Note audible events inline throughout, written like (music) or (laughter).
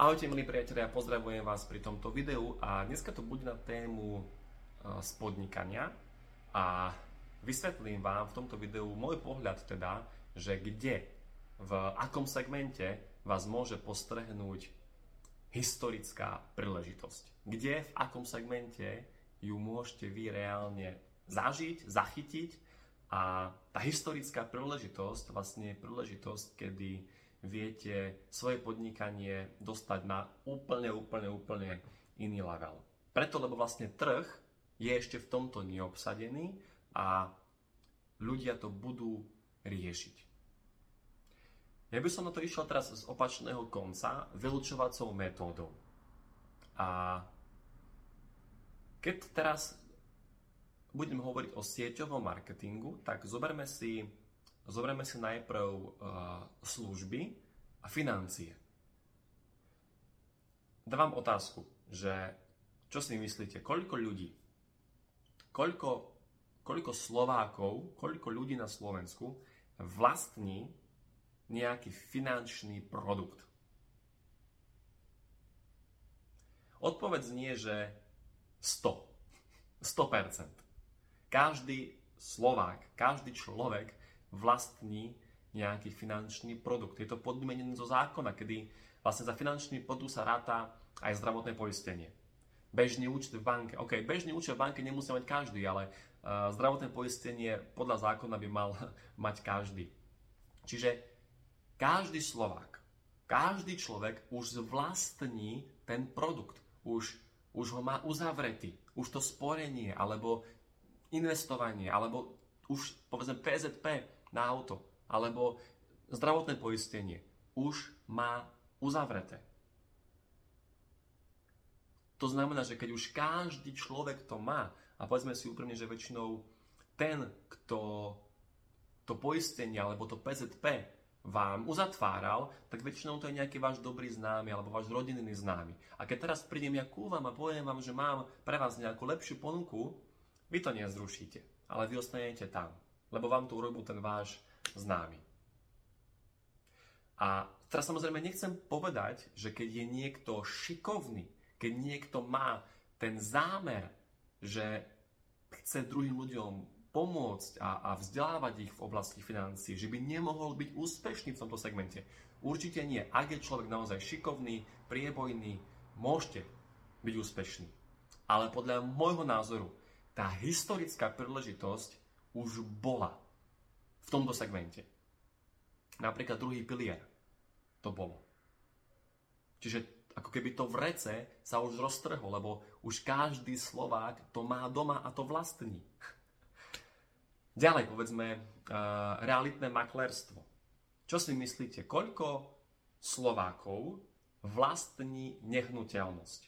Ahojte milí priatelia, pozdravujem vás pri tomto videu a dneska to bude na tému spodnikania a vysvetlím vám v tomto videu môj pohľad teda, že kde, v akom segmente vás môže postrehnúť historická príležitosť. Kde, v akom segmente ju môžete vy reálne zažiť, zachytiť a tá historická príležitosť vlastne je príležitosť, kedy viete svoje podnikanie dostať na úplne, úplne, úplne iný level. Preto, lebo vlastne trh je ešte v tomto neobsadený a ľudia to budú riešiť. Ja by som na to išiel teraz z opačného konca, vylúčovacou metódou. A keď teraz budem hovoriť o sieťovom marketingu, tak zoberme si Zoberme si najprv uh, služby a financie. Dávam otázku, že čo si myslíte, koľko ľudí, koľko, koľko Slovákov, koľko ľudí na Slovensku vlastní nejaký finančný produkt? Odpoveď znie, že 100. 100%. Každý Slovák, každý človek vlastní nejaký finančný produkt. Je to podmienené zo zákona, kedy vlastne za finančný produkt sa ráta aj zdravotné poistenie. Bežný účet v banke. OK, bežný účet v banke nemusí mať každý, ale uh, zdravotné poistenie podľa zákona by mal (laughs) mať každý. Čiže každý Slovák, každý človek už vlastní ten produkt. Už, už ho má uzavretý. Už to sporenie, alebo investovanie, alebo už povedzme PZP na auto alebo zdravotné poistenie už má uzavreté. To znamená, že keď už každý človek to má, a povedzme si úprimne, že väčšinou ten, kto to poistenie alebo to PZP vám uzatváral, tak väčšinou to je nejaký váš dobrý známy alebo váš rodinný známy. A keď teraz prídem ja ku vám a poviem vám, že mám pre vás nejakú lepšiu ponuku, vy to nezrušíte, ale vy ostanete tam lebo vám to urobil ten váš známy. A teraz samozrejme nechcem povedať, že keď je niekto šikovný, keď niekto má ten zámer, že chce druhým ľuďom pomôcť a, a vzdelávať ich v oblasti financií, že by nemohol byť úspešný v tomto segmente. Určite nie. Ak je človek naozaj šikovný, priebojný, môžete byť úspešný. Ale podľa môjho názoru, tá historická príležitosť už bola v tomto segmente. Napríklad druhý pilier to bolo. Čiže ako keby to vrece sa už roztrhlo, lebo už každý Slovák to má doma a to vlastní. Ďalej, povedzme, uh, realitné maklerstvo. Čo si myslíte, koľko Slovákov vlastní nehnuteľnosť?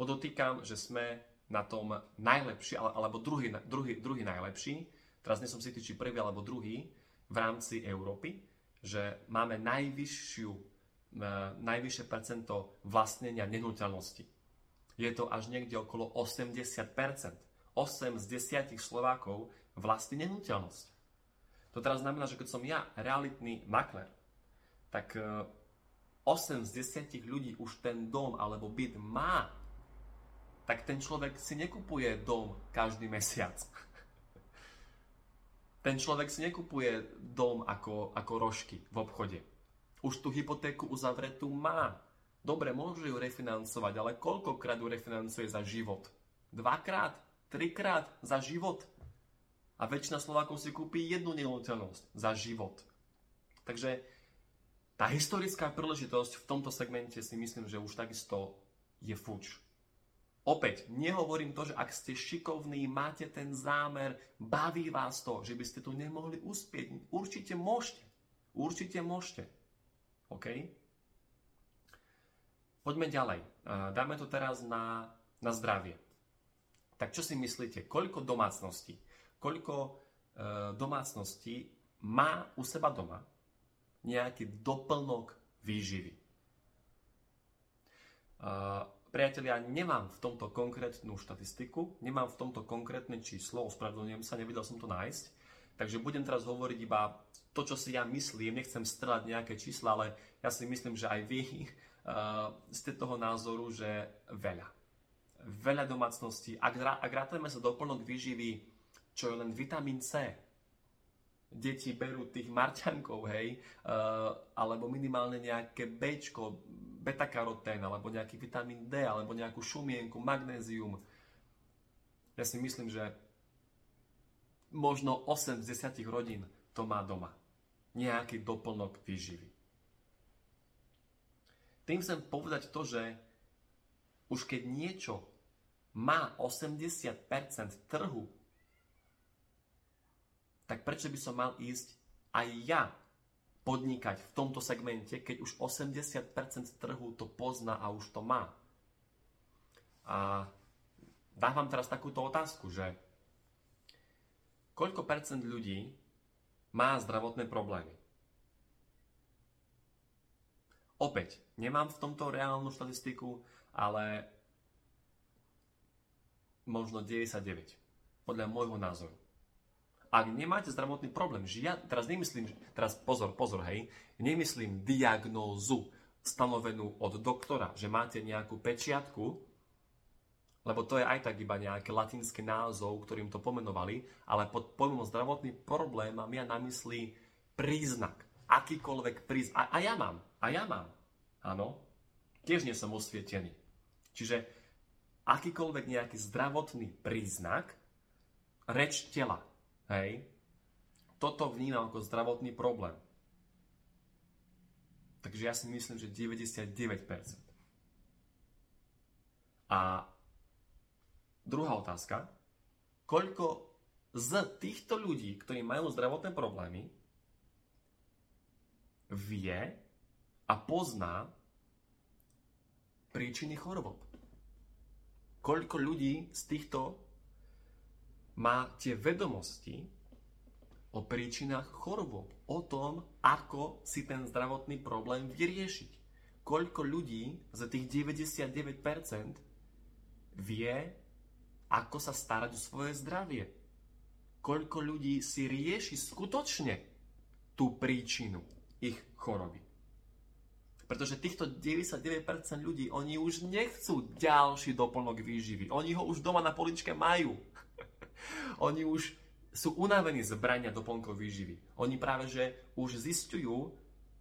Podotýkam, že sme na tom najlepší, alebo druhý, druhý, druhý najlepší, teraz nie som si či prvý alebo druhý, v rámci Európy, že máme najvyššiu, e, najvyššie percento vlastnenia nehnuteľnosti. Je to až niekde okolo 80%. 8 z 10 Slovákov vlastní nehnuteľnosť. To teraz znamená, že keď som ja realitný makler, tak 8 e, z 10 ľudí už ten dom alebo byt má tak ten človek si nekupuje dom každý mesiac. (laughs) Ten človek si nekupuje dom ako, ako rožky v obchode. Už tú hypotéku uzavretú má. Dobre, môže ju refinancovať, ale koľkokrát ju refinancuje za život? Dvakrát? Trikrát za život? A väčšina Slovákov si kúpi jednu nehnuteľnosť za život. Takže tá historická príležitosť v tomto segmente si myslím, že už takisto je fuč. Opäť, nehovorím to, že ak ste šikovní, máte ten zámer, baví vás to, že by ste tu nemohli uspieť. Určite môžete. Určite môžete. OK? Poďme ďalej. Dáme to teraz na, na zdravie. Tak čo si myslíte, koľko domácností, koľko e, domácností má u seba doma nejaký doplnok výživy? Priatelia, nemám v tomto konkrétnu štatistiku, nemám v tomto konkrétne číslo, ospravedlňujem sa, nevedel som to nájsť. Takže budem teraz hovoriť iba to, čo si ja myslím, nechcem strelať nejaké čísla, ale ja si myslím, že aj vy uh, (laughs) ste toho názoru, že veľa. Veľa domácností. Ak, ak rátame sa doplnok výživy, čo je len vitamín C, deti berú tých marťankov, hej, uh, alebo minimálne nejaké B, beta-karotén, alebo nejaký vitamín D, alebo nejakú šumienku, magnézium. Ja si myslím, že možno 8 z 10 rodín to má doma. Nejaký doplnok výživy. Tým chcem povedať to, že už keď niečo má 80% trhu tak prečo by som mal ísť aj ja podnikať v tomto segmente, keď už 80% trhu to pozná a už to má. A dávam teraz takúto otázku, že koľko percent ľudí má zdravotné problémy? Opäť, nemám v tomto reálnu štatistiku, ale možno 99, podľa môjho názoru. Ak nemáte zdravotný problém, že ja teraz nemyslím, teraz pozor, pozor, hej, nemyslím diagnózu stanovenú od doktora, že máte nejakú pečiatku, lebo to je aj tak iba nejaký latinský názov, ktorým to pomenovali, ale pod pojmom zdravotný problém mám ja na mysli príznak. Akýkoľvek príznak. A, a ja mám. A ja mám. Áno. Tiež nie som osvietený. Čiže akýkoľvek nejaký zdravotný príznak, reč tela, Hej. Toto vnímam ako zdravotný problém. Takže ja si myslím, že 99%. A druhá otázka. Koľko z týchto ľudí, ktorí majú zdravotné problémy, vie a pozná príčiny chorob? Koľko ľudí z týchto má tie vedomosti o príčinách chorob, o tom, ako si ten zdravotný problém vyriešiť. Koľko ľudí za tých 99% vie, ako sa starať o svoje zdravie. Koľko ľudí si rieši skutočne tú príčinu ich choroby. Pretože týchto 99% ľudí, oni už nechcú ďalší doplnok výživy. Oni ho už doma na poličke majú. Oni už sú unavení z brania doplnkov výživy. Oni práve, že už zistujú,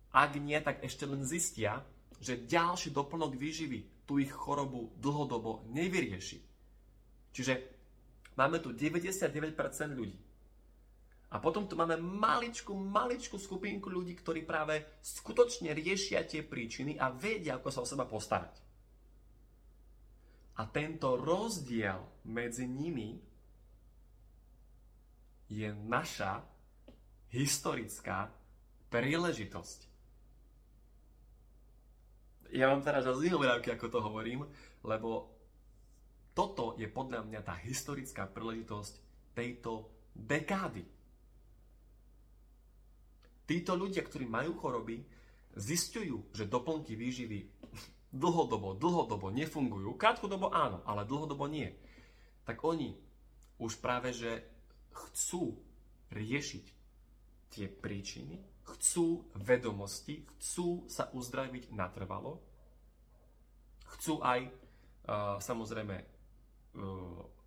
ak nie, tak ešte len zistia, že ďalší doplnok výživy tú ich chorobu dlhodobo nevyrieši. Čiže máme tu 99% ľudí. A potom tu máme maličku, maličku skupinku ľudí, ktorí práve skutočne riešia tie príčiny a vedia, ako sa o seba postarať. A tento rozdiel medzi nimi je naša historická príležitosť. Ja vám teraz zase ako to hovorím, lebo toto je podľa mňa tá historická príležitosť tejto dekády. Títo ľudia, ktorí majú choroby, zistujú, že doplnky výživy dlhodobo, dlhodobo nefungujú. Krátkodobo áno, ale dlhodobo nie. Tak oni už práve, že chcú riešiť tie príčiny, chcú vedomosti, chcú sa uzdraviť natrvalo, chcú aj uh, samozrejme uh,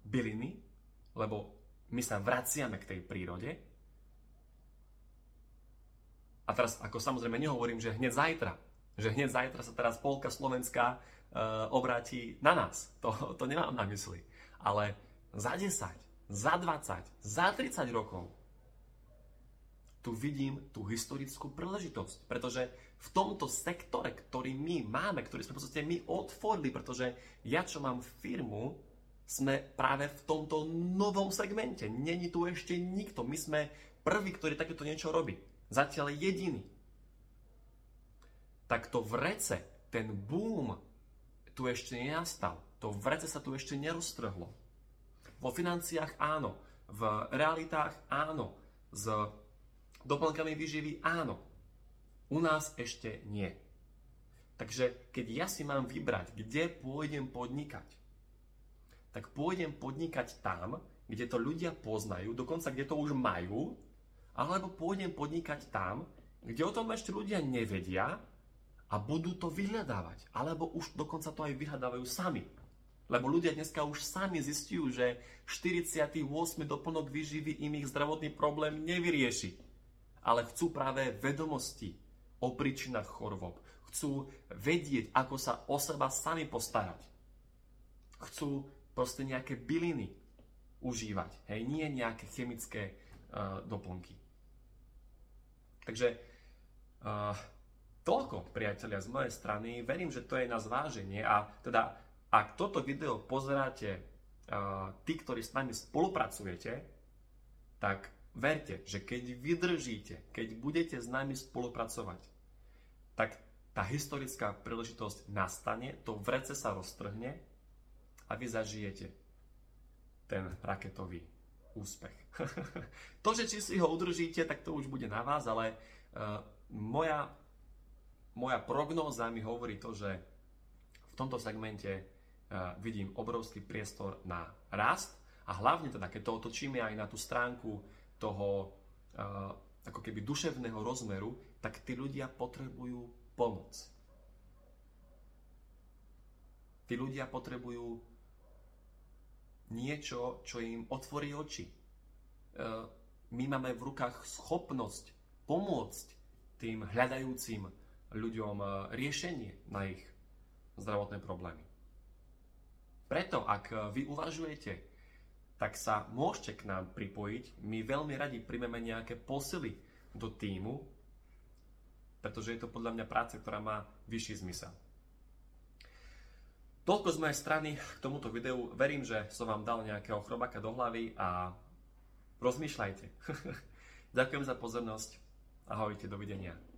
byliny, lebo my sa vraciame k tej prírode. A teraz, ako samozrejme nehovorím, že hneď zajtra, že hneď zajtra sa teraz polka Slovenska uh, obráti na nás. To, to nemám na mysli. Ale za 10, za 20, za 30 rokov, tu vidím tú historickú príležitosť. Pretože v tomto sektore, ktorý my máme, ktorý sme v podstate my otvorili, pretože ja, čo mám firmu, sme práve v tomto novom segmente. Není tu ešte nikto. My sme prví, ktorí takéto niečo robí. Zatiaľ jediný. Tak to vrece, ten boom, tu ešte nenastal. To vrece sa tu ešte neroztrhlo. Vo financiách áno, v realitách áno, s doplnkami výživy áno. U nás ešte nie. Takže keď ja si mám vybrať, kde pôjdem podnikať, tak pôjdem podnikať tam, kde to ľudia poznajú, dokonca kde to už majú alebo pôjdem podnikať tam, kde o tom ešte ľudia nevedia a budú to vyhľadávať. Alebo už dokonca to aj vyhľadávajú sami. Lebo ľudia dneska už sami zistujú, že 48. doplnok výživy im ich zdravotný problém nevyrieši. Ale chcú práve vedomosti o príčinách chorôb. Chcú vedieť, ako sa o seba sami postarať. Chcú proste nejaké byliny užívať. Hej, nie nejaké chemické uh, doplnky. Takže uh, toľko, priatelia, z mojej strany. Verím, že to je na zváženie a teda ak toto video pozeráte uh, tí, ktorí s nami spolupracujete, tak verte, že keď vydržíte, keď budete s nami spolupracovať, tak tá historická príležitosť nastane, to vrece sa roztrhne a vy zažijete ten raketový úspech. (laughs) to, že či si ho udržíte, tak to už bude na vás, ale uh, moja, moja prognóza mi hovorí to, že v tomto segmente vidím obrovský priestor na rast a hlavne teda, keď to otočíme aj na tú stránku toho ako keby duševného rozmeru, tak tí ľudia potrebujú pomoc. Tí ľudia potrebujú niečo, čo im otvorí oči. E, my máme v rukách schopnosť pomôcť tým hľadajúcim ľuďom e, riešenie na ich zdravotné problémy. Preto, ak e, vy uvažujete, tak sa môžete k nám pripojiť. My veľmi radi príjmeme nejaké posily do týmu, pretože je to podľa mňa práca, ktorá má vyšší zmysel. Toľko z mojej strany k tomuto videu. Verím, že som vám dal nejakého chrobaka do hlavy a rozmýšľajte. (laughs) Ďakujem za pozornosť. Ahojte, dovidenia.